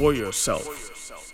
for yourself.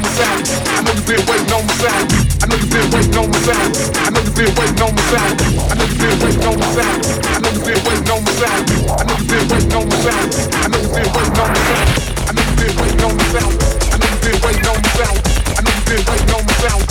on my sign. I know you've been waiting on my sign. I know you've been waiting on my sign. I know you've been waiting on my sign. I know you've been waiting on my sign. I know you've been waiting on my sign. I know you've been waiting on my sign. I know you've been waiting on my sign. I know you've been waiting on my sign. I know you been waiting on my sign. I know you been waiting on my sign.